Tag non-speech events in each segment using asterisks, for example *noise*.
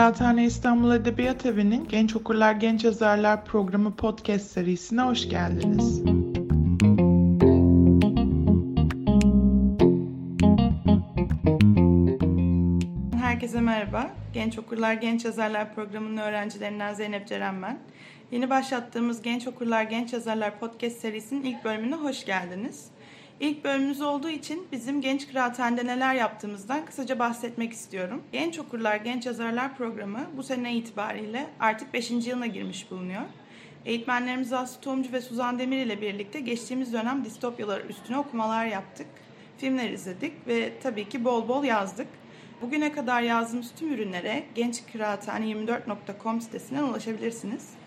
Kıraathane İstanbul Edebiyat Evi'nin Genç Okurlar Genç Yazarlar programı podcast serisine hoş geldiniz. Herkese merhaba. Genç Okurlar Genç Yazarlar programının öğrencilerinden Zeynep Ceren ben. Yeni başlattığımız Genç Okurlar Genç Yazarlar podcast serisinin ilk bölümüne hoş geldiniz. İlk bölümümüz olduğu için bizim Genç Kıraathane'de neler yaptığımızdan kısaca bahsetmek istiyorum. Genç Okurlar, Genç Yazarlar programı bu sene itibariyle artık 5. yılına girmiş bulunuyor. Eğitmenlerimiz Aslı Tomcu ve Suzan Demir ile birlikte geçtiğimiz dönem distopyalar üstüne okumalar yaptık. Filmler izledik ve tabii ki bol bol yazdık. Bugüne kadar yazdığımız tüm ürünlere gençkıraathane24.com sitesinden ulaşabilirsiniz.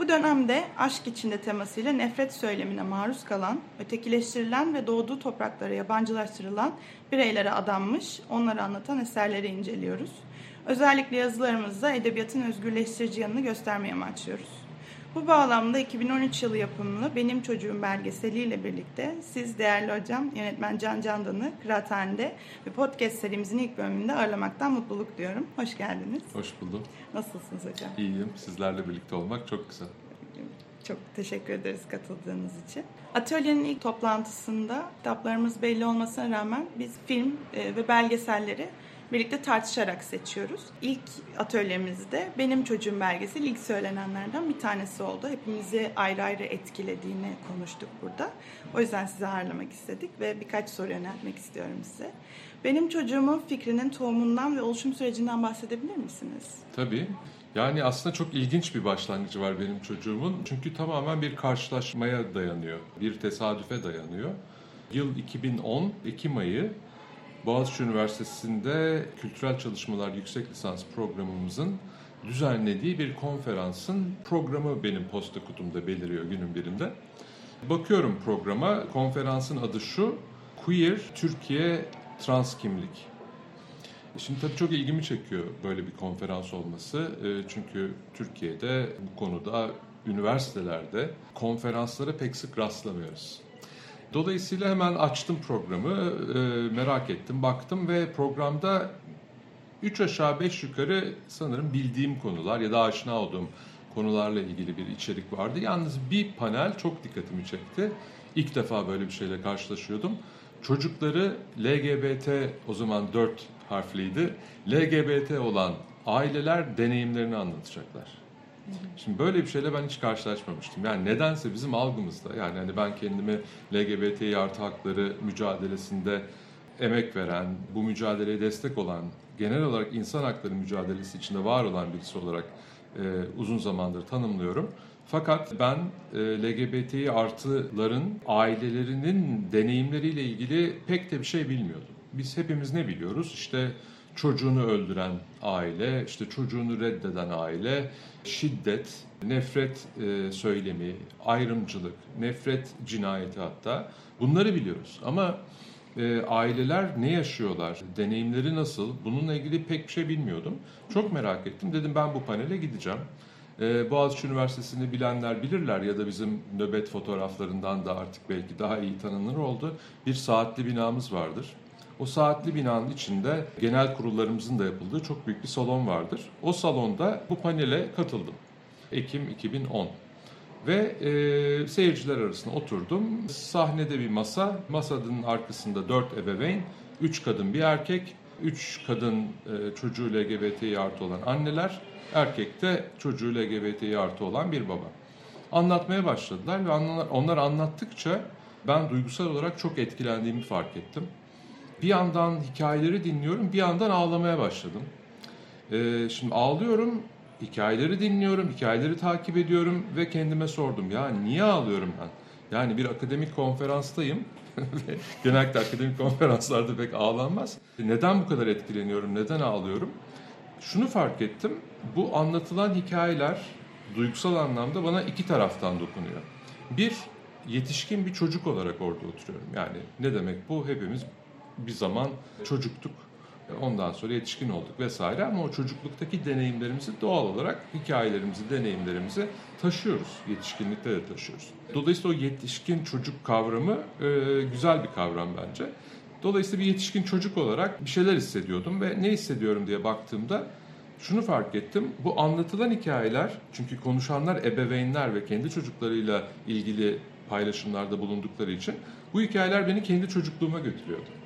Bu dönemde aşk içinde temasıyla nefret söylemine maruz kalan, ötekileştirilen ve doğduğu topraklara yabancılaştırılan bireylere adanmış, onları anlatan eserleri inceliyoruz. Özellikle yazılarımızda edebiyatın özgürleştirici yanını göstermeye amaçlıyoruz. Bu bağlamda 2013 yılı yapımlı Benim Çocuğum belgeseliyle birlikte siz değerli hocam yönetmen Can Candan'ı Kıraathane'de ve podcast serimizin ilk bölümünde ağırlamaktan mutluluk duyuyorum. Hoş geldiniz. Hoş buldum. Nasılsınız hocam? İyiyim. Sizlerle birlikte olmak çok güzel. Çok teşekkür ederiz katıldığınız için. Atölyenin ilk toplantısında kitaplarımız belli olmasına rağmen biz film e, ve belgeselleri birlikte tartışarak seçiyoruz. İlk atölyemizde Benim Çocuğum belgeseli ilk söylenenlerden bir tanesi oldu. Hepimizi ayrı ayrı etkilediğini konuştuk burada. O yüzden sizi ağırlamak istedik ve birkaç soru yöneltmek istiyorum size. Benim çocuğumun fikrinin tohumundan ve oluşum sürecinden bahsedebilir misiniz? Tabii. Yani aslında çok ilginç bir başlangıcı var benim çocuğumun. Çünkü tamamen bir karşılaşmaya dayanıyor. Bir tesadüfe dayanıyor. Yıl 2010 Ekim ayı Boğaziçi Üniversitesi'nde Kültürel Çalışmalar Yüksek Lisans programımızın düzenlediği bir konferansın programı benim posta kutumda beliriyor günün birinde. Bakıyorum programa, konferansın adı şu, Queer Türkiye Trans Kimlik. Şimdi tabii çok ilgimi çekiyor böyle bir konferans olması. Çünkü Türkiye'de bu konuda üniversitelerde konferanslara pek sık rastlamıyoruz. Dolayısıyla hemen açtım programı, merak ettim, baktım ve programda 3 aşağı 5 yukarı sanırım bildiğim konular ya da aşina olduğum konularla ilgili bir içerik vardı. Yalnız bir panel çok dikkatimi çekti. İlk defa böyle bir şeyle karşılaşıyordum. Çocukları LGBT o zaman 4 harfliydi. LGBT olan aileler deneyimlerini anlatacaklar. Şimdi böyle bir şeyle ben hiç karşılaşmamıştım. Yani nedense bizim algımızda yani hani ben kendimi LGBT artı hakları mücadelesinde emek veren, bu mücadeleye destek olan, genel olarak insan hakları mücadelesi içinde var olan birisi olarak e, uzun zamandır tanımlıyorum. Fakat ben e, LGBTİ artıların ailelerinin deneyimleriyle ilgili pek de bir şey bilmiyordum. Biz hepimiz ne biliyoruz? İşte çocuğunu öldüren aile, işte çocuğunu reddeden aile, şiddet, nefret e, söylemi, ayrımcılık, nefret cinayeti hatta bunları biliyoruz. Ama e, aileler ne yaşıyorlar, deneyimleri nasıl bununla ilgili pek bir şey bilmiyordum. Çok merak ettim. Dedim ben bu panele gideceğim. E, Boğaziçi Üniversitesi'ni bilenler bilirler ya da bizim nöbet fotoğraflarından da artık belki daha iyi tanınır oldu. Bir saatli binamız vardır. O saatli binanın içinde genel kurullarımızın da yapıldığı çok büyük bir salon vardır. O salonda bu panele katıldım. Ekim 2010. Ve e, seyirciler arasında oturdum. Sahnede bir masa, masanın arkasında dört ebeveyn, üç kadın bir erkek, üç kadın e, çocuğu LGBTİ artı olan anneler, erkek de çocuğu LGBTİ artı olan bir baba. Anlatmaya başladılar ve onlar anlattıkça ben duygusal olarak çok etkilendiğimi fark ettim. Bir yandan hikayeleri dinliyorum, bir yandan ağlamaya başladım. Ee, şimdi ağlıyorum, hikayeleri dinliyorum, hikayeleri takip ediyorum ve kendime sordum ya niye ağlıyorum ben? Yani bir akademik konferanstayım. *laughs* Genellikle akademik konferanslarda pek ağlanmaz. Neden bu kadar etkileniyorum, neden ağlıyorum? Şunu fark ettim, bu anlatılan hikayeler duygusal anlamda bana iki taraftan dokunuyor. Bir, yetişkin bir çocuk olarak orada oturuyorum. Yani ne demek bu? Hepimiz bir zaman çocuktuk. Ondan sonra yetişkin olduk vesaire ama o çocukluktaki deneyimlerimizi doğal olarak hikayelerimizi, deneyimlerimizi taşıyoruz. Yetişkinlikte de taşıyoruz. Dolayısıyla o yetişkin çocuk kavramı e, güzel bir kavram bence. Dolayısıyla bir yetişkin çocuk olarak bir şeyler hissediyordum ve ne hissediyorum diye baktığımda şunu fark ettim. Bu anlatılan hikayeler çünkü konuşanlar ebeveynler ve kendi çocuklarıyla ilgili paylaşımlarda bulundukları için bu hikayeler beni kendi çocukluğuma götürüyordu.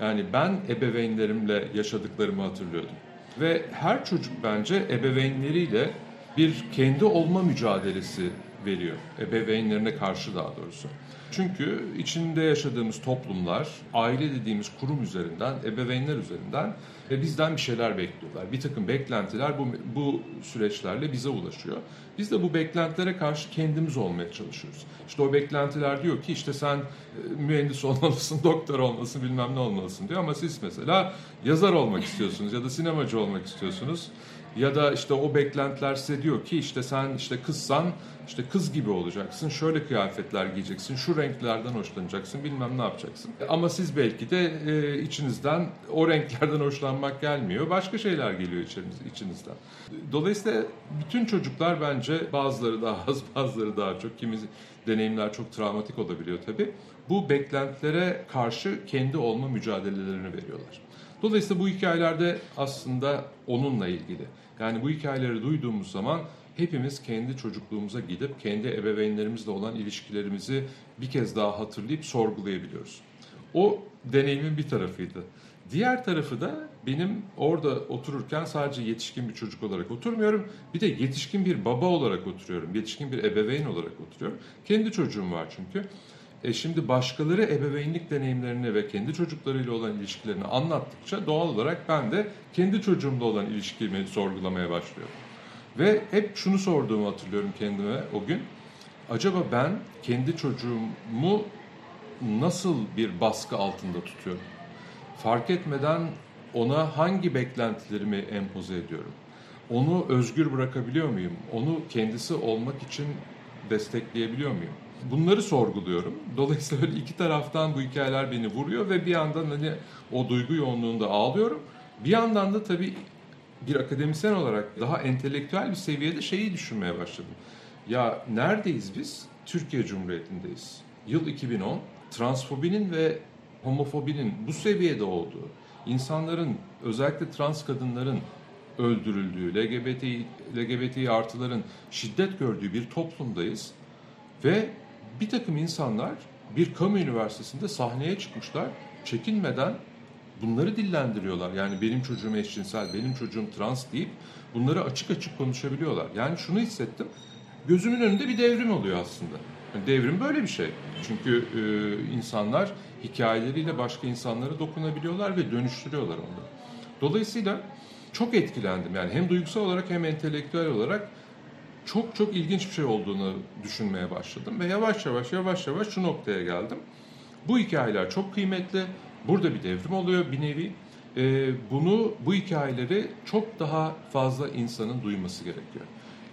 Yani ben ebeveynlerimle yaşadıklarımı hatırlıyordum. Ve her çocuk bence ebeveynleriyle bir kendi olma mücadelesi veriyor. Ebeveynlerine karşı daha doğrusu. Çünkü içinde yaşadığımız toplumlar, aile dediğimiz kurum üzerinden, ebeveynler üzerinden ve bizden bir şeyler bekliyorlar. Bir takım beklentiler bu, bu süreçlerle bize ulaşıyor. Biz de bu beklentilere karşı kendimiz olmaya çalışıyoruz. İşte o beklentiler diyor ki işte sen e, mühendis olmalısın, *laughs* doktor olmalısın, bilmem ne olmalısın diyor. Ama siz mesela yazar olmak istiyorsunuz ya da sinemacı olmak istiyorsunuz. Ya da işte o beklentiler size diyor ki işte sen işte kızsan işte kız gibi olacaksın, şöyle kıyafetler giyeceksin, şu renklerden hoşlanacaksın, bilmem ne yapacaksın. Ama siz belki de e, içinizden o renklerden *laughs* hoşlanmak gelmiyor, başka şeyler geliyor içiniz, içinizden. Dolayısıyla bütün çocuklar bence bazıları daha az, *laughs* bazıları daha çok, kimi deneyimler çok travmatik olabiliyor tabii. Bu beklentilere karşı kendi olma mücadelelerini veriyorlar. Dolayısıyla bu hikayelerde aslında onunla ilgili. Yani bu hikayeleri duyduğumuz zaman hepimiz kendi çocukluğumuza gidip kendi ebeveynlerimizle olan ilişkilerimizi bir kez daha hatırlayıp sorgulayabiliyoruz. O deneyimin bir tarafıydı. Diğer tarafı da benim orada otururken sadece yetişkin bir çocuk olarak oturmuyorum. Bir de yetişkin bir baba olarak oturuyorum. Yetişkin bir ebeveyn olarak oturuyorum. Kendi çocuğum var çünkü. E şimdi başkaları ebeveynlik deneyimlerini ve kendi çocuklarıyla olan ilişkilerini anlattıkça doğal olarak ben de kendi çocuğumla olan ilişkimi sorgulamaya başlıyorum. Ve hep şunu sorduğumu hatırlıyorum kendime o gün. Acaba ben kendi çocuğumu nasıl bir baskı altında tutuyorum? Fark etmeden ona hangi beklentilerimi empoze ediyorum? Onu özgür bırakabiliyor muyum? Onu kendisi olmak için destekleyebiliyor muyum? Bunları sorguluyorum. Dolayısıyla öyle *laughs* iki taraftan bu hikayeler beni vuruyor ve bir yandan hani o duygu yoğunluğunda ağlıyorum. Bir yandan da tabii bir akademisyen olarak daha entelektüel bir seviyede şeyi düşünmeye başladım. Ya neredeyiz biz? Türkiye Cumhuriyeti'ndeyiz. Yıl 2010. Transfobinin ve homofobinin bu seviyede olduğu, insanların özellikle trans kadınların öldürüldüğü, LGBT, LGBT artıların şiddet gördüğü bir toplumdayız. Ve bir takım insanlar bir kamu üniversitesinde sahneye çıkmışlar. Çekinmeden bunları dillendiriyorlar. Yani benim çocuğum eşcinsel, benim çocuğum trans deyip bunları açık açık konuşabiliyorlar. Yani şunu hissettim. Gözümün önünde bir devrim oluyor aslında. Yani devrim böyle bir şey. Çünkü e, insanlar hikayeleriyle başka insanlara dokunabiliyorlar ve dönüştürüyorlar onları. Dolayısıyla çok etkilendim. Yani hem duygusal olarak hem entelektüel olarak çok çok ilginç bir şey olduğunu düşünmeye başladım ve yavaş yavaş yavaş yavaş şu noktaya geldim. Bu hikayeler çok kıymetli. Burada bir devrim oluyor bir nevi. Ee, bunu bu hikayeleri çok daha fazla insanın duyması gerekiyor.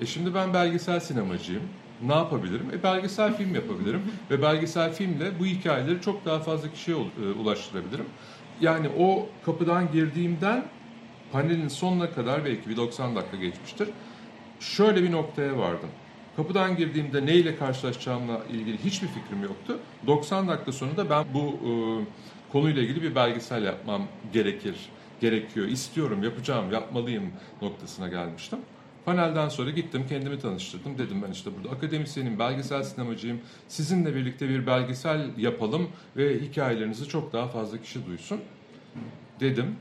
E şimdi ben belgesel sinemacıyım. Ne yapabilirim? E belgesel film yapabilirim *laughs* ve belgesel filmle bu hikayeleri çok daha fazla kişiye e, ulaştırabilirim. Yani o kapıdan girdiğimden panelin sonuna kadar belki bir 90 dakika geçmiştir şöyle bir noktaya vardım. Kapıdan girdiğimde neyle karşılaşacağımla ilgili hiçbir fikrim yoktu. 90 dakika sonunda ben bu e, konuyla ilgili bir belgesel yapmam gerekir, gerekiyor, istiyorum, yapacağım, yapmalıyım noktasına gelmiştim. Panelden sonra gittim kendimi tanıştırdım. Dedim ben işte burada akademisyenim, belgesel sinemacıyım. Sizinle birlikte bir belgesel yapalım ve hikayelerinizi çok daha fazla kişi duysun. Dedim.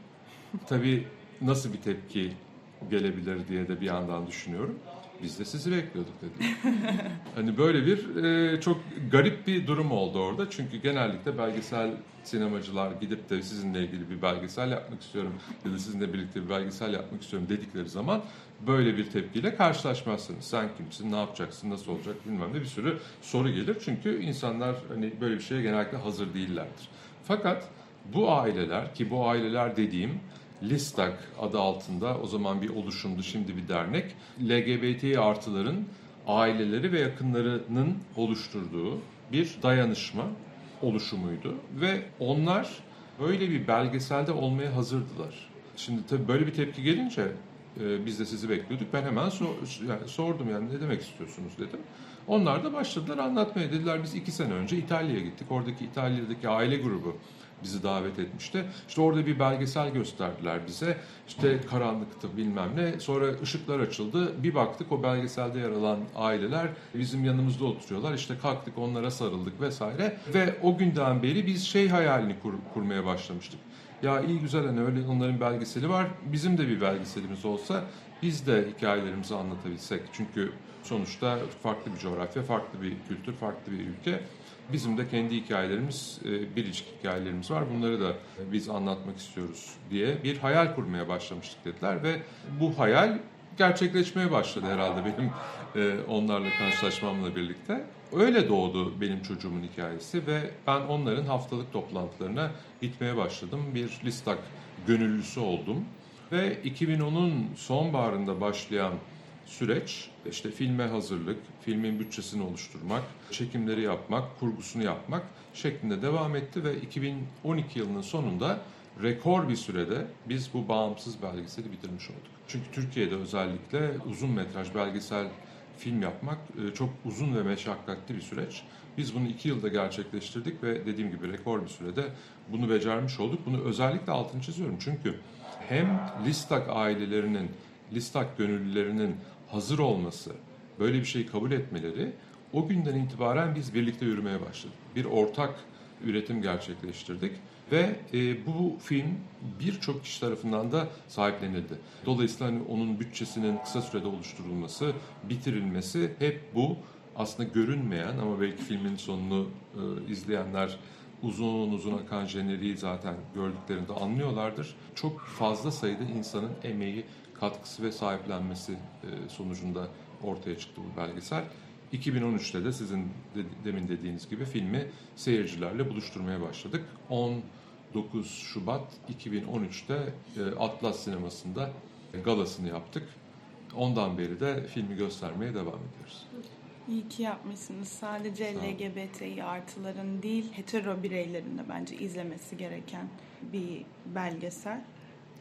Tabii nasıl bir tepki gelebilir diye de bir yandan düşünüyorum. Biz de sizi bekliyorduk dedi. *laughs* hani böyle bir e, çok garip bir durum oldu orada. Çünkü genellikle belgesel sinemacılar gidip de sizinle ilgili bir belgesel yapmak istiyorum ya da sizinle birlikte bir belgesel yapmak istiyorum dedikleri zaman böyle bir tepkiyle karşılaşmazsınız. Sen kimsin, ne yapacaksın, nasıl olacak bilmem ne bir sürü soru gelir. Çünkü insanlar hani böyle bir şeye genellikle hazır değillerdir. Fakat bu aileler ki bu aileler dediğim Listak adı altında o zaman bir oluşumdu şimdi bir dernek. LGBT artıların aileleri ve yakınlarının oluşturduğu bir dayanışma oluşumuydu ve onlar böyle bir belgeselde olmaya hazırdılar. Şimdi tabii böyle bir tepki gelince e, biz de sizi bekliyorduk. Ben hemen so- yani sordum yani ne demek istiyorsunuz dedim. Onlar da başladılar anlatmaya. Dediler biz iki sene önce İtalya'ya gittik. Oradaki İtalya'daki aile grubu bizi davet etmişti. İşte orada bir belgesel gösterdiler bize. İşte karanlıktı bilmem ne. Sonra ışıklar açıldı. Bir baktık o belgeselde yer alan aileler bizim yanımızda oturuyorlar. İşte kalktık onlara sarıldık vesaire. Ve o günden beri biz şey hayalini kur, kurmaya başlamıştık. Ya iyi güzel hani öyle onların belgeseli var. Bizim de bir belgeselimiz olsa biz de hikayelerimizi anlatabilsek. Çünkü sonuçta farklı bir coğrafya, farklı bir kültür, farklı bir ülke. Bizim de kendi hikayelerimiz, e, biricik hikayelerimiz var. Bunları da biz anlatmak istiyoruz diye bir hayal kurmaya başlamıştık dediler ve bu hayal gerçekleşmeye başladı herhalde benim e, onlarla karşılaşmamla birlikte. Öyle doğdu benim çocuğumun hikayesi ve ben onların haftalık toplantılarına gitmeye başladım. Bir listak gönüllüsü oldum ve 2010'un sonbaharında başlayan süreç işte filme hazırlık, filmin bütçesini oluşturmak, çekimleri yapmak, kurgusunu yapmak şeklinde devam etti ve 2012 yılının sonunda rekor bir sürede biz bu bağımsız belgeseli bitirmiş olduk. Çünkü Türkiye'de özellikle uzun metraj belgesel film yapmak e, çok uzun ve meşakkatli bir süreç. Biz bunu iki yılda gerçekleştirdik ve dediğim gibi rekor bir sürede bunu becermiş olduk. Bunu özellikle altını çiziyorum çünkü hem Listak ailelerinin, Listak gönüllülerinin hazır olması, böyle bir şeyi kabul etmeleri o günden itibaren biz birlikte yürümeye başladık. Bir ortak üretim gerçekleştirdik ve e, bu film birçok kişi tarafından da sahiplenildi. Dolayısıyla hani onun bütçesinin kısa sürede oluşturulması, bitirilmesi hep bu aslında görünmeyen ama belki filmin sonunu e, izleyenler uzun uzun akan jeneriği zaten gördüklerinde anlıyorlardır. Çok fazla sayıda insanın emeği, katkısı ve sahiplenmesi e, sonucunda ortaya çıktı bu belgesel. 2013'te de sizin de, demin dediğiniz gibi filmi seyircilerle buluşturmaya başladık. 19 Şubat 2013'te e, Atlas Sineması'nda galasını yaptık. Ondan beri de filmi göstermeye devam ediyoruz. İyi ki yapmışsınız. Sadece LGBTİ artıların değil, hetero bireylerin de bence izlemesi gereken bir belgesel.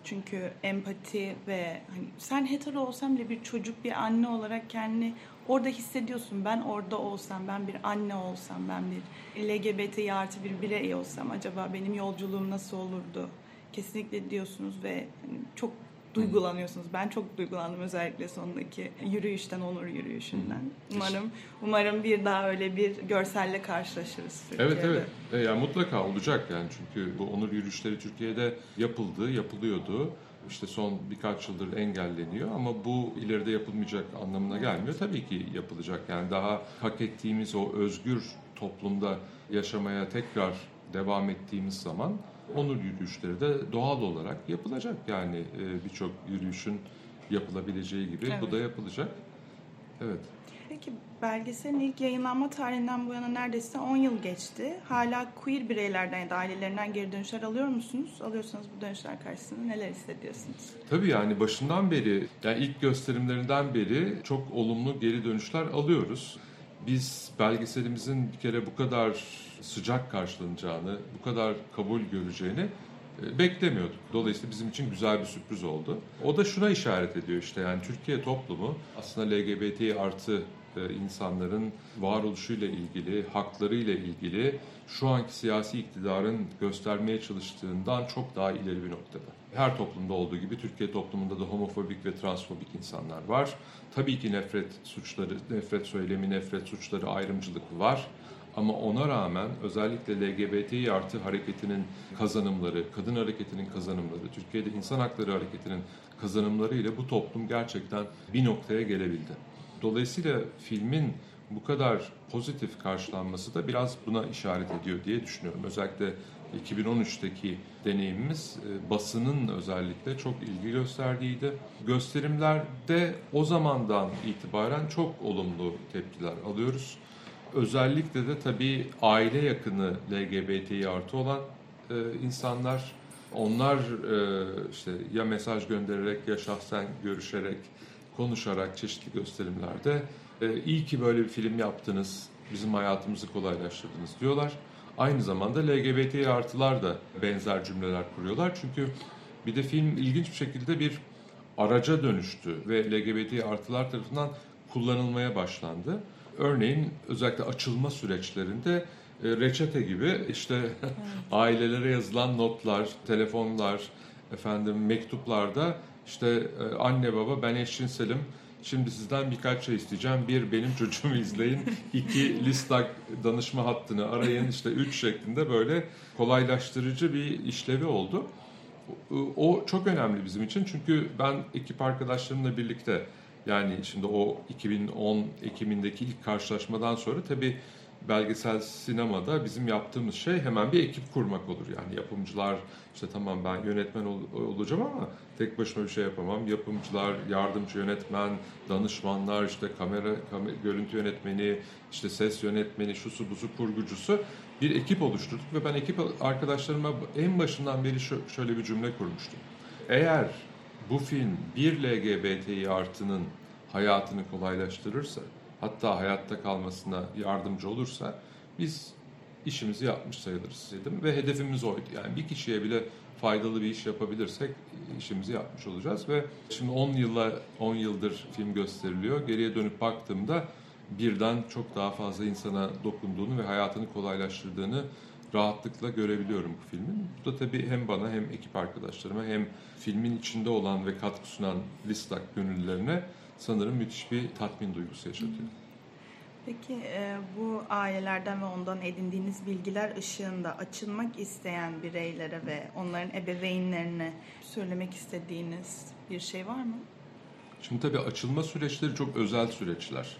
Çünkü empati ve hani sen hetero olsam bile bir çocuk, bir anne olarak kendini orada hissediyorsun. Ben orada olsam, ben bir anne olsam, ben bir LGBTİ artı bir birey olsam acaba benim yolculuğum nasıl olurdu? Kesinlikle diyorsunuz ve hani çok duygulanıyorsunuz. Ben çok duygulandım özellikle sondaki yürüyüşten, onur yürüyüşünden. Umarım umarım bir daha öyle bir görselle karşılaşırız. Evet Türkiye'de. evet. E, yani mutlaka olacak yani çünkü bu onur yürüyüşleri Türkiye'de yapıldı, yapılıyordu. İşte son birkaç yıldır engelleniyor ama bu ileride yapılmayacak anlamına gelmiyor. Tabii ki yapılacak. Yani daha hak ettiğimiz o özgür toplumda yaşamaya tekrar devam ettiğimiz zaman onur yürüyüşleri de doğal olarak yapılacak. Yani e, birçok yürüyüşün yapılabileceği gibi bu Evet. da yapılacak. Evet. Peki belgeselin ilk yayınlanma tarihinden bu yana neredeyse 10 yıl geçti. Hala queer bireylerden ya da ailelerinden geri dönüşler alıyor musunuz? Alıyorsanız bu dönüşler karşısında neler hissediyorsunuz? Tabii yani başından beri, yani ilk gösterimlerinden beri çok olumlu geri dönüşler alıyoruz. Biz belgeselimizin bir kere bu kadar sıcak karşılanacağını, bu kadar kabul göreceğini e, beklemiyorduk. Dolayısıyla bizim için güzel bir sürpriz oldu. O da şuna işaret ediyor işte yani Türkiye toplumu aslında LGBT artı insanların varoluşuyla ilgili, haklarıyla ilgili şu anki siyasi iktidarın göstermeye çalıştığından çok daha ileri bir noktada. Her toplumda olduğu gibi Türkiye toplumunda da homofobik ve transfobik insanlar var. Tabii ki nefret suçları, nefret söylemi, nefret suçları, ayrımcılık var. Ama ona rağmen özellikle LGBT artı hareketinin kazanımları, kadın hareketinin kazanımları, Türkiye'de insan hakları hareketinin kazanımları ile bu toplum gerçekten bir noktaya gelebildi. Dolayısıyla filmin bu kadar pozitif karşılanması da biraz buna işaret ediyor diye düşünüyorum. Özellikle 2013'teki deneyimimiz e, basının özellikle çok ilgi gösterdiğiydi. Gösterimlerde o zamandan itibaren çok olumlu tepkiler alıyoruz. Özellikle de tabii aile yakını LGBTİ artı olan e, insanlar onlar e, işte ya mesaj göndererek ya şahsen görüşerek konuşarak çeşitli gösterimlerde e, iyi ki böyle bir film yaptınız, bizim hayatımızı kolaylaştırdınız diyorlar. Aynı zamanda LGBT artılar da benzer cümleler kuruyorlar. Çünkü bir de film ilginç bir şekilde bir araca dönüştü ve LGBT artılar tarafından kullanılmaya başlandı. Örneğin özellikle açılma süreçlerinde e, reçete gibi işte *laughs* ailelere yazılan notlar, telefonlar, efendim mektuplarda işte e, anne baba ben eşcinselim. Şimdi sizden birkaç şey isteyeceğim. Bir, benim çocuğumu izleyin. *laughs* İki, Listak danışma hattını arayın. İşte üç şeklinde böyle kolaylaştırıcı bir işlevi oldu. O çok önemli bizim için. Çünkü ben ekip arkadaşlarımla birlikte yani şimdi o 2010 Ekim'indeki ilk karşılaşmadan sonra tabii belgesel sinemada bizim yaptığımız şey hemen bir ekip kurmak olur. Yani yapımcılar işte tamam ben yönetmen ol, olacağım ama tek başıma bir şey yapamam. Yapımcılar, yardımcı yönetmen, danışmanlar, işte kamera, kamera görüntü yönetmeni, işte ses yönetmeni, şusu busu kurgucusu bir ekip oluşturduk ve ben ekip arkadaşlarıma en başından beri şöyle bir cümle kurmuştum. Eğer bu film bir LGBTİ artının hayatını kolaylaştırırsa hatta hayatta kalmasına yardımcı olursa biz işimizi yapmış sayılırız dedim ve hedefimiz oydu. Yani bir kişiye bile faydalı bir iş yapabilirsek işimizi yapmış olacağız ve şimdi 10 yılla 10 yıldır film gösteriliyor. Geriye dönüp baktığımda birden çok daha fazla insana dokunduğunu ve hayatını kolaylaştırdığını rahatlıkla görebiliyorum bu filmin. Bu da tabii hem bana hem ekip arkadaşlarıma hem filmin içinde olan ve katkı sunan Listak gönüllülerine sanırım müthiş bir tatmin duygusu yaşatıyor. Peki e, bu ailelerden ve ondan edindiğiniz bilgiler ışığında açılmak isteyen bireylere ve onların ebeveynlerine söylemek istediğiniz bir şey var mı? Şimdi tabii açılma süreçleri çok özel süreçler.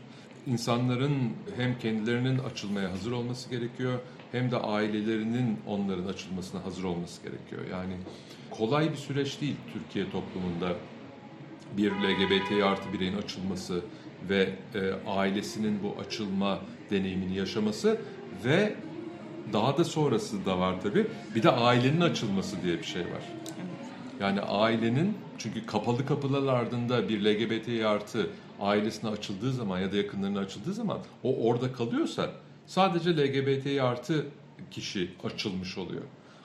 İnsanların hem kendilerinin açılmaya hazır olması gerekiyor hem de ailelerinin onların açılmasına hazır olması gerekiyor. Yani kolay bir süreç değil Türkiye toplumunda bir LGBT artı bireyin açılması ve e, ailesinin bu açılma deneyimini yaşaması ve daha da sonrası da var tabi. Bir de ailenin açılması diye bir şey var. Yani ailenin çünkü kapalı kapılar ardında bir LGBT artı ailesine açıldığı zaman ya da yakınlarına açıldığı zaman o orada kalıyorsa sadece LGBT artı kişi açılmış oluyor.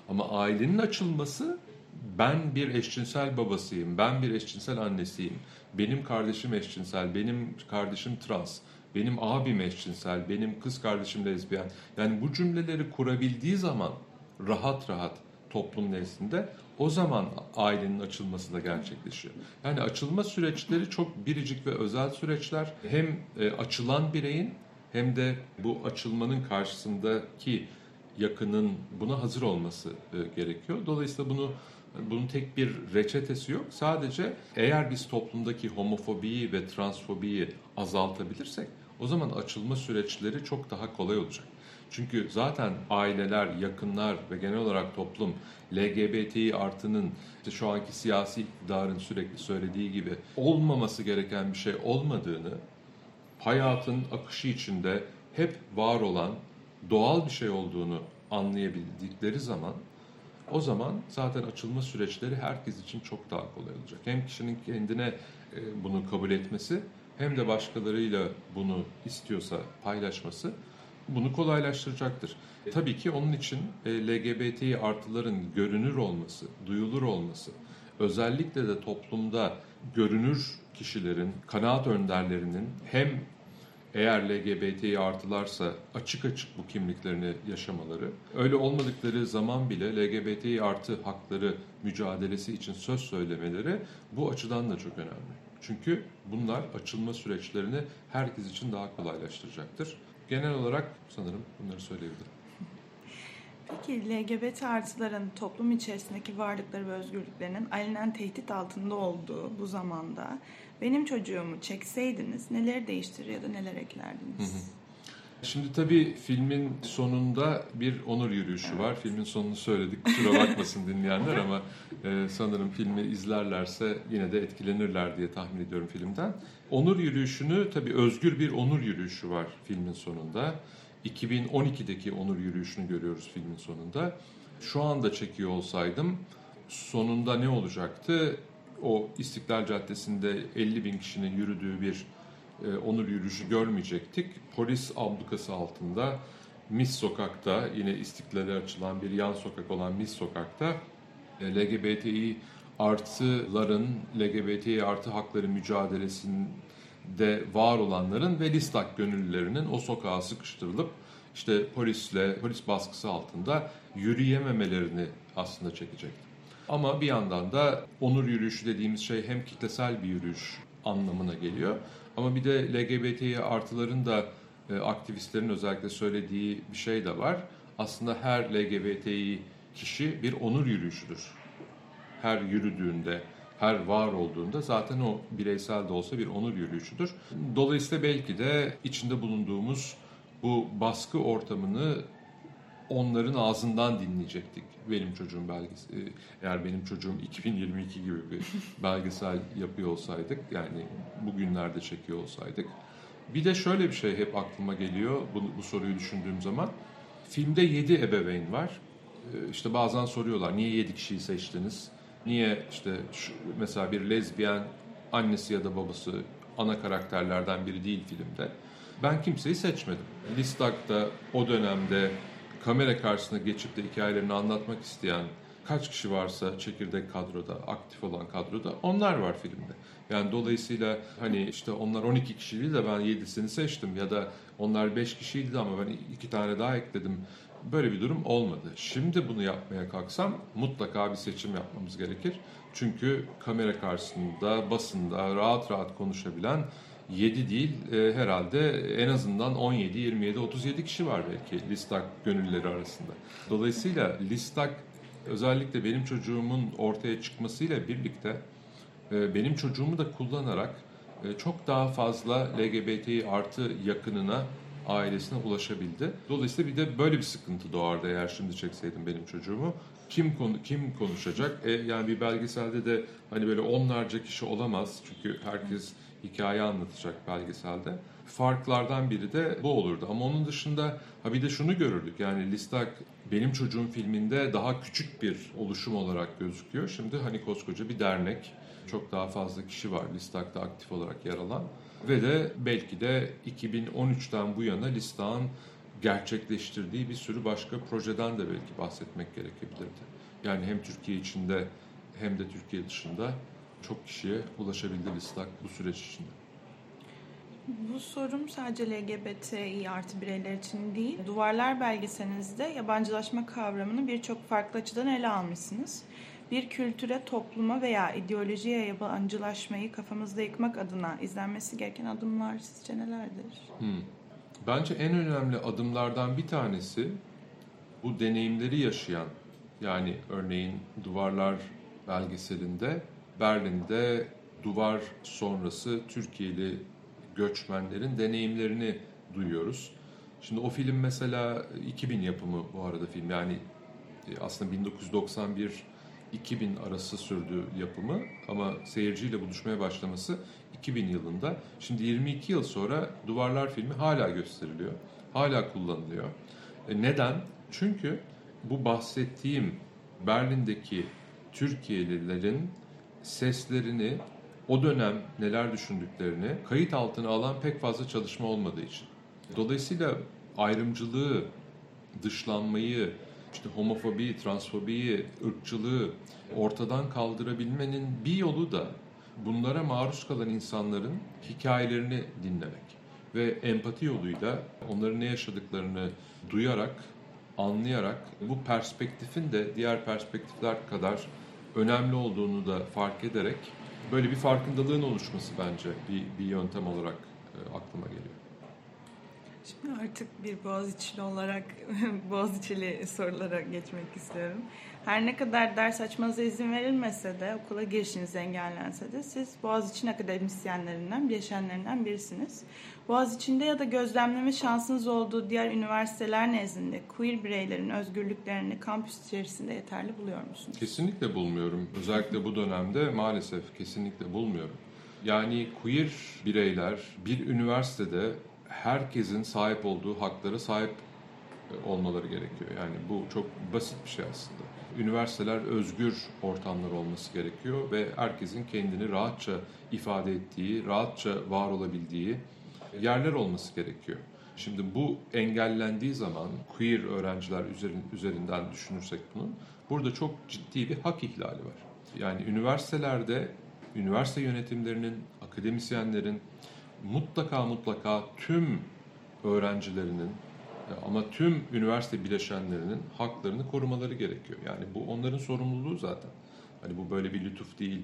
Ama ailenin açılması ben bir eşcinsel babasıyım, ben bir eşcinsel annesiyim, benim kardeşim eşcinsel, benim kardeşim trans, benim abim eşcinsel, benim kız kardeşim lezbiyen. Yani bu cümleleri kurabildiği zaman rahat rahat toplum nezdinde o zaman ailenin açılması da gerçekleşiyor. Yani açılma süreçleri çok biricik ve özel süreçler. Hem e, açılan bireyin hem de bu açılmanın karşısındaki yakının buna hazır olması e, gerekiyor. Dolayısıyla bunu bunun tek bir reçetesi yok. Sadece eğer biz toplumdaki homofobiyi ve transfobiyi azaltabilirsek o zaman açılma süreçleri çok daha kolay olacak. Çünkü zaten aileler, yakınlar ve genel olarak toplum LGBTİ artının işte şu anki siyasi iktidarın sürekli söylediği gibi olmaması gereken bir şey olmadığını, hayatın akışı içinde hep var olan doğal bir şey olduğunu anlayabildikleri zaman o zaman zaten açılma süreçleri herkes için çok daha kolay olacak. Hem kişinin kendine e, bunu kabul etmesi hem de başkalarıyla bunu istiyorsa paylaşması bunu kolaylaştıracaktır. Tabii ki onun için e, LGBT artıların görünür olması, duyulur olması, özellikle de toplumda görünür kişilerin, kanaat önderlerinin hem eğer LGBT artılarsa açık açık bu kimliklerini yaşamaları, öyle olmadıkları zaman bile LGBT artı hakları mücadelesi için söz söylemeleri bu açıdan da çok önemli. Çünkü bunlar açılma süreçlerini herkes için daha kolaylaştıracaktır. Genel olarak sanırım bunları söyleyebilirim. Peki LGBT artıların toplum içerisindeki varlıkları ve özgürlüklerinin alenen tehdit altında olduğu bu zamanda benim çocuğumu çekseydiniz neler değiştirir ya da neler eklerdiniz? Şimdi tabii filmin sonunda bir onur yürüyüşü evet. var. Filmin sonunu söyledik kusura bakmasın *laughs* dinleyenler ama e, sanırım filmi izlerlerse yine de etkilenirler diye tahmin ediyorum filmden. Onur yürüyüşünü tabii özgür bir onur yürüyüşü var filmin sonunda. 2012'deki onur yürüyüşünü görüyoruz filmin sonunda. Şu anda çekiyor olsaydım sonunda ne olacaktı? O İstiklal Caddesi'nde 50 bin kişinin yürüdüğü bir e, onur yürüyüşü görmeyecektik. Polis ablukası altında Mis Sokak'ta yine İstiklal'e açılan bir yan sokak olan Mis Sokak'ta e, LGBTİ artıların LGBTİ artı hakları mücadelesinde var olanların ve Listak gönüllülerinin o sokağa sıkıştırılıp işte polisle, polis baskısı altında yürüyememelerini aslında çekecekti. Ama bir yandan da onur yürüyüşü dediğimiz şey hem kitlesel bir yürüyüş anlamına geliyor. Ama bir de LGBTİ artıların da e, aktivistlerin özellikle söylediği bir şey de var. Aslında her LGBTİ kişi bir onur yürüyüşüdür. Her yürüdüğünde, her var olduğunda zaten o bireysel de olsa bir onur yürüyüşüdür. Dolayısıyla belki de içinde bulunduğumuz bu baskı ortamını onların ağzından dinleyecektik. Benim çocuğum belgesi, e, eğer benim çocuğum 2022 gibi bir *laughs* belgesel yapıyor olsaydık, yani bugünlerde çekiyor olsaydık. Bir de şöyle bir şey hep aklıma geliyor bu, bu soruyu düşündüğüm zaman. Filmde 7 ebeveyn var. E, işte bazen soruyorlar niye 7 kişiyi seçtiniz? Niye işte şu, mesela bir lezbiyen annesi ya da babası ana karakterlerden biri değil filmde. Ben kimseyi seçmedim. Listak'ta o dönemde kamera karşısına geçip de hikayelerini anlatmak isteyen kaç kişi varsa çekirdek kadroda, aktif olan kadroda onlar var filmde. Yani dolayısıyla hani işte onlar 12 kişi değil de ben 7'sini seçtim ya da onlar 5 kişiydi ama ben iki tane daha ekledim. Böyle bir durum olmadı. Şimdi bunu yapmaya kalksam mutlaka bir seçim yapmamız gerekir. Çünkü kamera karşısında, basında rahat rahat konuşabilen 7 değil e, herhalde en azından 17, 27, 37 kişi var belki Listak gönülleri arasında. Dolayısıyla Listak özellikle benim çocuğumun ortaya çıkmasıyla birlikte e, benim çocuğumu da kullanarak e, çok daha fazla LGBT artı yakınına ailesine ulaşabildi. Dolayısıyla bir de böyle bir sıkıntı doğardı eğer şimdi çekseydim benim çocuğumu. Kim konu kim konuşacak? E, yani bir belgeselde de hani böyle onlarca kişi olamaz çünkü herkes hikaye anlatacak belgeselde. Farklardan biri de bu olurdu. Ama onun dışında ha bir de şunu görürdük. Yani Listak benim çocuğum filminde daha küçük bir oluşum olarak gözüküyor. Şimdi hani koskoca bir dernek. Çok daha fazla kişi var Listak'ta aktif olarak yer alan. Ve de belki de 2013'ten bu yana Listak'ın gerçekleştirdiği bir sürü başka projeden de belki bahsetmek gerekebilirdi. Yani hem Türkiye içinde hem de Türkiye dışında çok kişiye ulaşabildi Listak bu süreç içinde. Bu sorum sadece LGBTİ artı bireyler için değil. Duvarlar belgeselinizde yabancılaşma kavramını birçok farklı açıdan ele almışsınız. Bir kültüre, topluma veya ideolojiye yabancılaşmayı kafamızda yıkmak adına izlenmesi gereken adımlar sizce nelerdir? Hmm. Bence en önemli adımlardan bir tanesi bu deneyimleri yaşayan yani örneğin Duvarlar belgeselinde Berlin'de duvar sonrası Türkiye'li göçmenlerin deneyimlerini duyuyoruz. Şimdi o film mesela 2000 yapımı bu arada film yani e, aslında 1991 2000 arası sürdü yapımı ama seyirciyle buluşmaya başlaması 2000 yılında. Şimdi 22 yıl sonra Duvarlar filmi hala gösteriliyor. Hala kullanılıyor. E neden? Çünkü bu bahsettiğim Berlin'deki Türkiye'lilerin seslerini, o dönem neler düşündüklerini kayıt altına alan pek fazla çalışma olmadığı için. Dolayısıyla ayrımcılığı, dışlanmayı, işte homofobiyi, transfobiyi, ırkçılığı ortadan kaldırabilmenin bir yolu da bunlara maruz kalan insanların hikayelerini dinlemek ve empati yoluyla onların ne yaşadıklarını duyarak, anlayarak bu perspektifin de diğer perspektifler kadar önemli olduğunu da fark ederek böyle bir farkındalığın oluşması bence bir, bir yöntem olarak e, aklıma geliyor. Şimdi artık bir Boğaziçi'li olarak *laughs* Boğaziçi'li sorulara geçmek istiyorum. Her ne kadar ders açmanıza izin verilmese de, okula girişiniz engellense de siz Boğaziçi'nin akademisyenlerinden, bileşenlerinden birisiniz. Boğaziçi'nde ya da gözlemleme şansınız olduğu diğer üniversiteler nezdinde queer bireylerin özgürlüklerini kampüs içerisinde yeterli buluyor musunuz? Kesinlikle bulmuyorum. Özellikle bu dönemde maalesef kesinlikle bulmuyorum. Yani queer bireyler bir üniversitede herkesin sahip olduğu haklara sahip e, olmaları gerekiyor. Yani bu çok basit bir şey aslında. Üniversiteler özgür ortamlar olması gerekiyor ve herkesin kendini rahatça ifade ettiği, rahatça var olabildiği yerler olması gerekiyor. Şimdi bu engellendiği zaman queer öğrenciler üzerinden düşünürsek bunun burada çok ciddi bir hak ihlali var. Yani üniversitelerde üniversite yönetimlerinin, akademisyenlerin mutlaka mutlaka tüm öğrencilerinin Ama tüm üniversite bileşenlerinin haklarını korumaları gerekiyor. Yani bu onların sorumluluğu zaten. Hani bu böyle bir lütuf değil,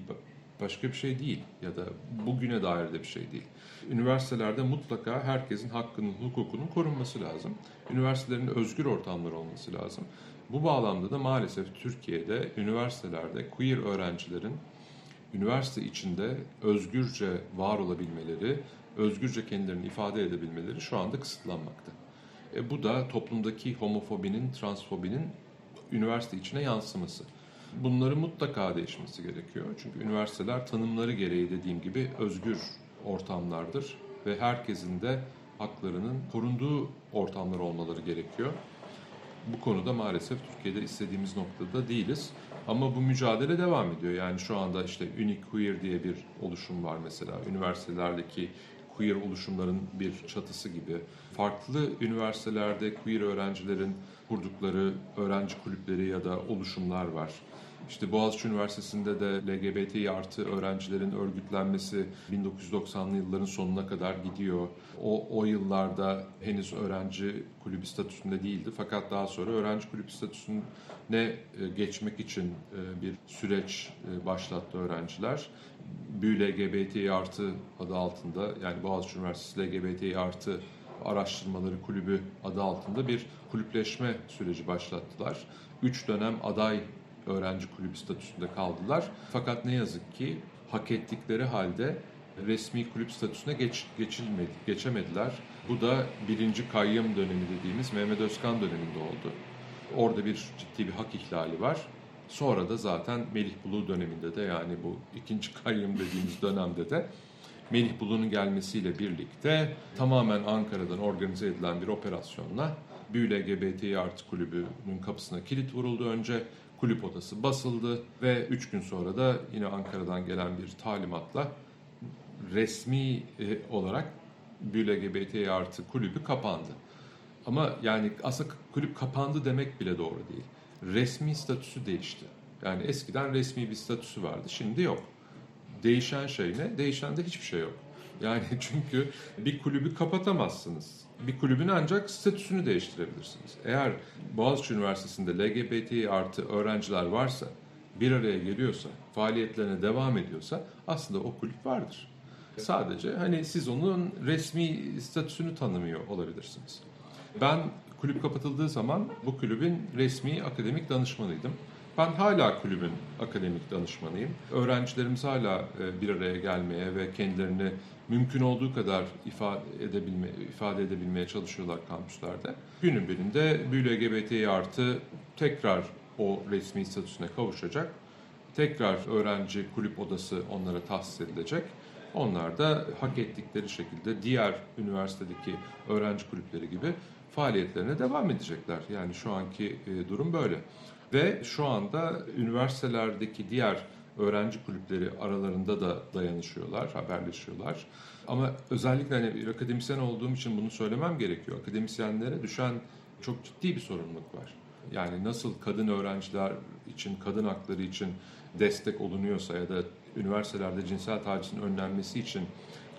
başka bir şey değil ya da bugüne dair de bir şey değil. Üniversitelerde mutlaka herkesin hakkının, hukukunun korunması lazım. Üniversitelerin özgür ortamları olması lazım. Bu bağlamda da maalesef Türkiye'de üniversitelerde queer öğrencilerin üniversite içinde özgürce var olabilmeleri, özgürce kendilerini ifade edebilmeleri şu anda kısıtlanmakta. E, bu da toplumdaki homofobinin, transfobinin üniversite içine yansıması. Bunların mutlaka değişmesi gerekiyor. Çünkü üniversiteler tanımları gereği dediğim gibi özgür ortamlardır ve herkesin de haklarının korunduğu ortamlar olmaları gerekiyor. Bu konuda maalesef Türkiye'de istediğimiz noktada değiliz. Ama bu mücadele devam ediyor. Yani şu anda işte Unique Queer diye bir oluşum var mesela. Üniversitelerdeki queer oluşumların bir çatısı gibi. Farklı üniversitelerde queer öğrencilerin kurdukları öğrenci kulüpleri ya da oluşumlar var. İşte Boğaziçi Üniversitesi'nde de LGBT artı öğrencilerin örgütlenmesi 1990'lı yılların sonuna kadar gidiyor. O, o yıllarda henüz öğrenci kulübü statüsünde değildi. Fakat daha sonra öğrenci kulübü statüsüne e, geçmek için e, bir süreç e, başlattı öğrenciler. BÜ LGBT artı adı altında yani Boğaziçi Üniversitesi LGBT artı araştırmaları kulübü adı altında bir kulüpleşme süreci başlattılar. Üç dönem aday öğrenci kulübü statüsünde kaldılar. Fakat ne yazık ki hak ettikleri halde resmi kulüp statüsüne geç, geçilmedi, geçemediler. Bu da birinci kayyım dönemi dediğimiz Mehmet Özkan döneminde oldu. Orada bir ciddi bir hak ihlali var. Sonra da zaten Melih Bulu döneminde de yani bu ikinci *laughs* kayyum dediğimiz dönemde de Melih Bulu'nun gelmesiyle birlikte tamamen Ankara'dan organize edilen bir operasyonla Büyü LGBT artı kulübünün kapısına kilit vuruldu önce kulüp odası basıldı ve 3 gün sonra da yine Ankara'dan gelen bir talimatla resmi e, olarak LGBT artı kulübü kapandı. Ama yani aslında kulüp kapandı demek bile doğru değil. Resmi statüsü değişti. Yani eskiden resmi bir statüsü vardı, şimdi yok. Değişen şey ne? Değişen de hiçbir şey yok. Yani *laughs* çünkü bir kulübü kapatamazsınız bir kulübün ancak statüsünü değiştirebilirsiniz. Eğer Boğaziçi Üniversitesi'nde LGBT artı öğrenciler varsa, bir araya geliyorsa, faaliyetlerine devam ediyorsa aslında o kulüp vardır. Sadece hani siz onun resmi statüsünü tanımıyor olabilirsiniz. Ben kulüp kapatıldığı zaman bu kulübün resmi akademik danışmanıydım. Ben hala kulübün akademik danışmanıyım. Öğrencilerimiz hala e, bir araya gelmeye ve kendilerini mümkün olduğu kadar ifade edebilme, ifade edebilmeye çalışıyorlar kampüslerde. Günün birinde LGBT artı tekrar o resmi statüsüne kavuşacak. Tekrar öğrenci kulüp odası onlara tahsis edilecek. Onlar da hak ettikleri şekilde diğer üniversitedeki öğrenci kulüpleri gibi faaliyetlerine devam edecekler. Yani şu anki e, durum böyle. Ve şu anda üniversitelerdeki diğer öğrenci kulüpleri aralarında da dayanışıyorlar, haberleşiyorlar. Ama özellikle hani bir akademisyen olduğum için bunu söylemem gerekiyor. Akademisyenlere düşen çok ciddi bir sorumluluk var. Yani nasıl kadın öğrenciler için, kadın hakları için destek olunuyorsa ya da üniversitelerde cinsel tacizin önlenmesi için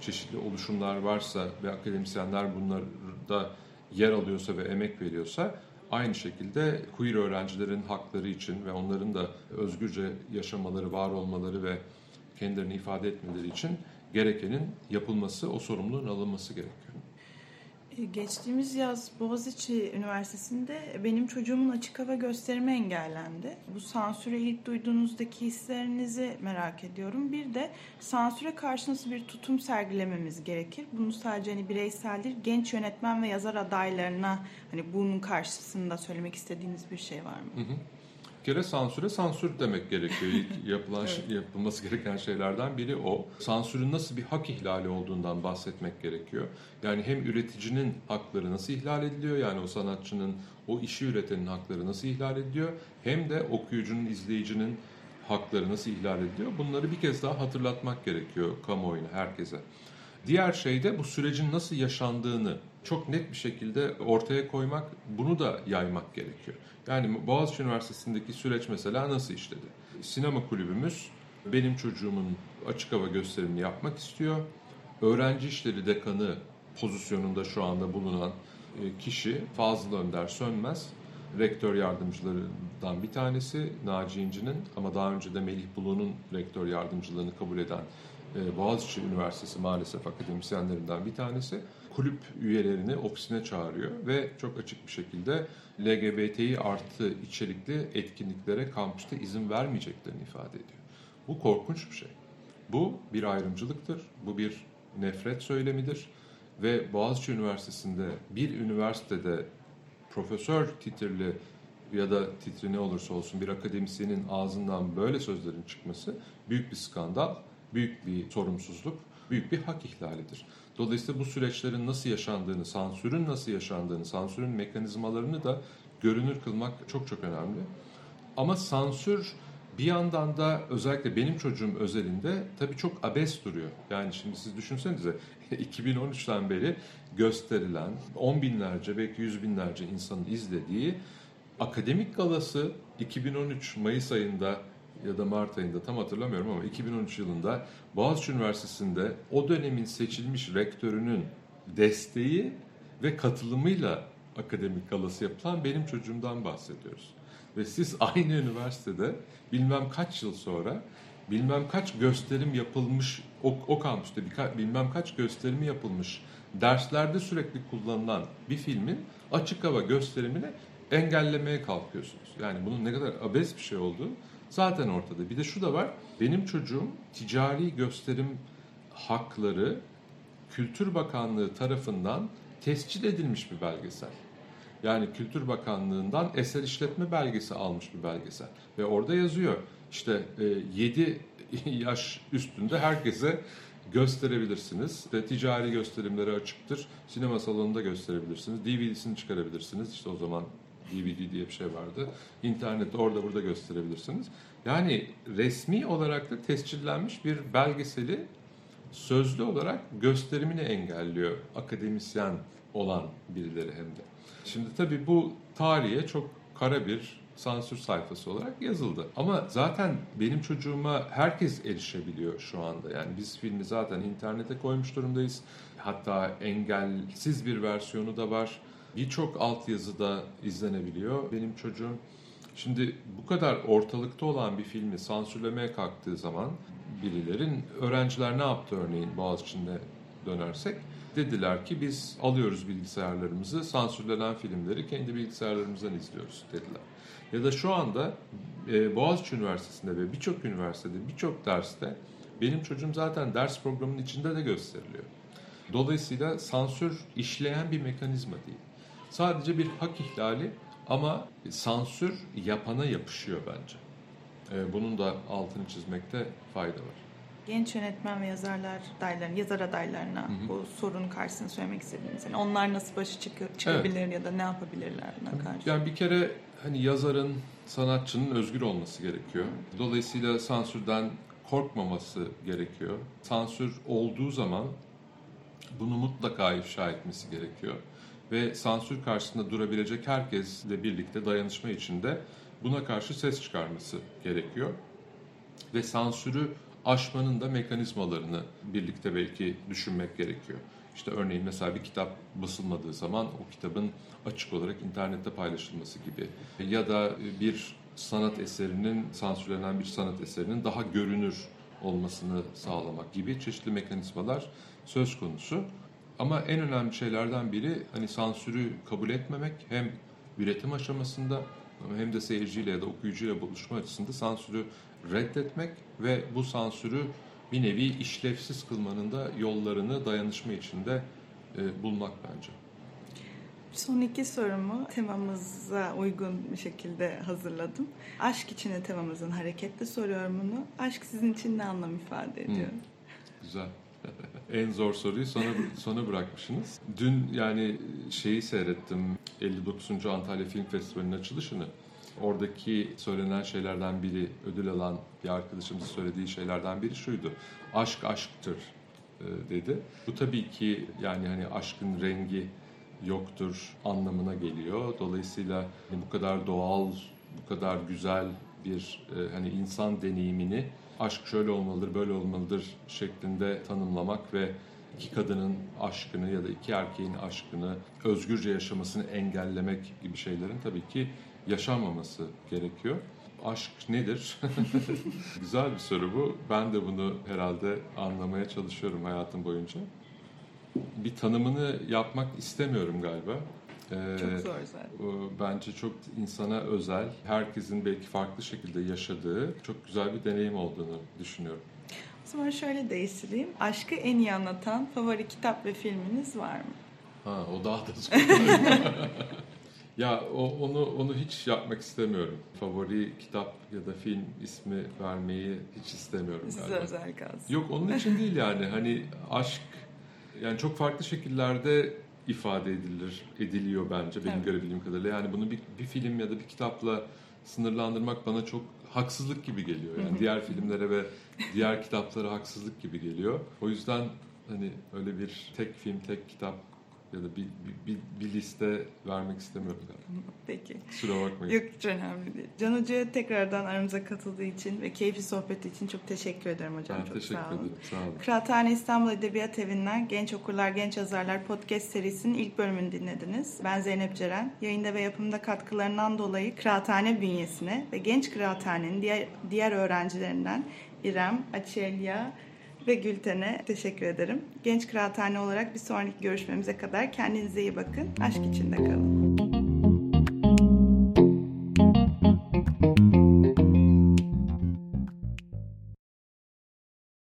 çeşitli oluşumlar varsa ve akademisyenler bunlarda yer alıyorsa ve emek veriyorsa Aynı şekilde queer öğrencilerin hakları için ve onların da özgürce yaşamaları, var olmaları ve kendilerini ifade etmeleri için gerekenin yapılması, o sorumluluğun alınması gerekiyor. E, geçtiğimiz yaz Boğaziçi Üniversitesi'nde benim çocuğumun açık hava gösterimi engellendi. Bu sansüre ilk duyduğunuzdaki hislerinizi merak ediyorum. Bir de sansüre karşı nasıl bir tutum sergilememiz gerekir? Bunu sadece hani bireysel değil, genç yönetmen ve yazar adaylarına hani bunun karşısında söylemek istediğiniz bir şey var mı? Hı hı kere sansüre sansür demek gerekiyor. İlk *laughs* yapılan evet. yapılması gereken şeylerden biri o. Sansürün nasıl bir hak ihlali olduğundan bahsetmek gerekiyor. Yani hem üreticinin hakları nasıl ihlal ediliyor yani o sanatçının o işi üretenin hakları nasıl ihlal ediliyor hem de okuyucunun, izleyicinin hakları nasıl ihlal ediliyor. Bunları bir kez daha hatırlatmak gerekiyor kamuoyuna, herkese. Diğer şey de bu sürecin nasıl yaşandığını çok net bir şekilde ortaya koymak, bunu da yaymak gerekiyor. Yani Boğaziçi Üniversitesi'ndeki süreç mesela nasıl işledi? Sinema kulübümüz benim çocuğumun açık hava gösterimini yapmak istiyor. Öğrenci işleri dekanı pozisyonunda şu anda bulunan e, kişi Fazıl Önder Sönmez. Rektör yardımcılarından bir tanesi Naci İnci'nin ama daha önce de Melih Bulu'nun rektör yardımcılığını kabul eden e, Boğaziçi Üniversitesi maalesef akademisyenlerinden bir tanesi kulüp üyelerini ofisine çağırıyor ve çok açık bir şekilde LGBTİ artı içerikli etkinliklere kampüste izin vermeyeceklerini ifade ediyor. Bu korkunç bir şey. Bu bir ayrımcılıktır, bu bir nefret söylemidir ve Boğaziçi Üniversitesi'nde bir üniversitede profesör titirli ya da titri ne olursa olsun bir akademisyenin ağzından böyle sözlerin çıkması büyük bir skandal, büyük bir sorumsuzluk, büyük bir hak ihlalidir. Dolayısıyla bu süreçlerin nasıl yaşandığını, sansürün nasıl yaşandığını, sansürün mekanizmalarını da görünür kılmak çok çok önemli. Ama sansür bir yandan da özellikle benim çocuğum özelinde tabii çok abes duruyor. Yani şimdi siz düşünsenize *laughs* 2013'ten beri gösterilen on binlerce belki yüz binlerce insanın izlediği akademik galası 2013 Mayıs ayında ya da Mart ayında tam hatırlamıyorum ama 2013 yılında Boğaziçi Üniversitesi'nde o dönemin seçilmiş rektörünün desteği ve katılımıyla akademik galası yapılan benim çocuğumdan bahsediyoruz. Ve siz *laughs* aynı üniversitede bilmem kaç yıl sonra bilmem kaç gösterim yapılmış o, o kampüste birka, bilmem kaç gösterimi yapılmış derslerde sürekli kullanılan bir filmin açık hava gösterimini engellemeye kalkıyorsunuz. Yani bunun ne kadar abes bir şey olduğu zaten ortada. Bir de şu da var. Benim çocuğum ticari gösterim hakları Kültür Bakanlığı tarafından tescil edilmiş bir belgesel. Yani Kültür Bakanlığı'ndan eser işletme belgesi almış bir belgesel. Ve orada yazıyor işte 7 e, *laughs* yaş üstünde herkese gösterebilirsiniz. İşte ticari gösterimleri açıktır. Sinema salonunda gösterebilirsiniz. DVD'sini çıkarabilirsiniz. İşte o zaman DVD diye bir şey vardı. İnternette orada burada gösterebilirsiniz. Yani resmi olarak da tescillenmiş bir belgeseli sözlü olarak gösterimini engelliyor akademisyen olan birileri hem de. Şimdi tabii bu tarihe çok kara bir sansür sayfası olarak yazıldı. Ama zaten benim çocuğuma herkes erişebiliyor şu anda. Yani biz filmi zaten internete koymuş durumdayız. Hatta engelsiz bir versiyonu da var. Birçok altyazıda izlenebiliyor. Benim çocuğum Şimdi bu kadar ortalıkta olan bir filmi sansürlemeye kalktığı zaman birilerin öğrenciler ne yaptı örneğin Boğaziçi'nde dönersek dediler ki biz alıyoruz bilgisayarlarımızı sansürlenen filmleri kendi bilgisayarlarımızdan izliyoruz dediler. Ya da şu anda e, Boğaziçi Üniversitesi'nde ve birçok üniversitede birçok derste benim çocuğum zaten ders programının içinde de gösteriliyor. Dolayısıyla sansür işleyen bir mekanizma değil. Sadece bir hak ihlali ama sansür yapana yapışıyor bence. E, bunun da altını çizmekte fayda var. Genç yönetmen ve yazarlar adaylarına, yazar adaylarına hı hı. bu sorunun karşısını söylemek istediğiniz. Yani onlar nasıl başa çıkıyor, çıkabilir evet. ya da ne yapabilirler buna karşı? Yani bir kere hani yazarın, sanatçının özgür olması gerekiyor. Dolayısıyla sansürden korkmaması gerekiyor. Sansür olduğu zaman bunu mutlaka ifşa etmesi gerekiyor ve sansür karşısında durabilecek herkesle birlikte dayanışma içinde buna karşı ses çıkarması gerekiyor. Ve sansürü aşmanın da mekanizmalarını birlikte belki düşünmek gerekiyor. İşte örneğin mesela bir kitap basılmadığı zaman o kitabın açık olarak internette paylaşılması gibi ya da bir sanat eserinin sansürlenen bir sanat eserinin daha görünür olmasını sağlamak gibi çeşitli mekanizmalar söz konusu. Ama en önemli şeylerden biri hani sansürü kabul etmemek hem üretim aşamasında hem de seyirciyle ya da okuyucuyla buluşma açısında sansürü reddetmek ve bu sansürü bir nevi işlevsiz kılmanın da yollarını dayanışma içinde e, bulmak bence. Son iki sorumu temamıza uygun bir şekilde hazırladım. Aşk içine temamızın harekette soruyorum bunu. Aşk sizin için ne anlam ifade ediyor? Hmm, güzel. *laughs* en zor soruyu sona, sona bırakmışsınız. Dün yani şeyi seyrettim 59. Antalya Film Festivali'nin açılışını. Oradaki söylenen şeylerden biri, ödül alan bir arkadaşımızın söylediği şeylerden biri şuydu. Aşk aşktır e, dedi. Bu tabii ki yani hani aşkın rengi yoktur anlamına geliyor. Dolayısıyla hani bu kadar doğal, bu kadar güzel bir e, hani insan deneyimini aşk şöyle olmalıdır, böyle olmalıdır şeklinde tanımlamak ve iki kadının aşkını ya da iki erkeğin aşkını özgürce yaşamasını engellemek gibi şeylerin tabii ki yaşanmaması gerekiyor. Aşk nedir? *laughs* Güzel bir soru bu. Ben de bunu herhalde anlamaya çalışıyorum hayatım boyunca. Bir tanımını yapmak istemiyorum galiba. Ee, Çok zor zaten. Bence çok insana özel, herkesin belki farklı şekilde yaşadığı çok güzel bir deneyim olduğunu düşünüyorum. O zaman şöyle değiştireyim. Aşkı en iyi anlatan favori kitap ve filminiz var mı? Ha, o daha da zor. *laughs* ya o, onu onu hiç yapmak istemiyorum. Favori kitap ya da film ismi vermeyi hiç istemiyorum Size galiba. özel kalsın. Yok onun için değil yani hani aşk yani çok farklı şekillerde ifade edilir ediliyor bence benim Evet. görebildiğim kadarıyla. Yani bunu bir, bir film ya da bir kitapla sınırlandırmak bana çok haksızlık gibi geliyor. Yani diğer filmlere ve diğer kitaplara haksızlık gibi geliyor. O yüzden hani öyle bir tek film, tek kitap ya da bir, bir, bir, bir liste vermek istemiyorum galiba. Peki. Kusura bakmayın. Yok hiç önemli değil. Can Hoca'ya tekrardan aramıza katıldığı için ve keyifli sohbeti için çok teşekkür ederim hocam. ben çok teşekkür sağ olun. ederim. Sağ olun. Kıraathane İstanbul Edebiyat Evi'nden Genç Okurlar, Genç Yazarlar podcast serisinin ilk bölümünü dinlediniz. Ben Zeynep Ceren. Yayında ve yapımda katkılarından dolayı Kıraathane bünyesine ve Genç Kıraathane'nin diğer, diğer öğrencilerinden İrem, Açelya ve Gülten'e teşekkür ederim. Genç Kıraathane olarak bir sonraki görüşmemize kadar kendinize iyi bakın. Aşk içinde kalın.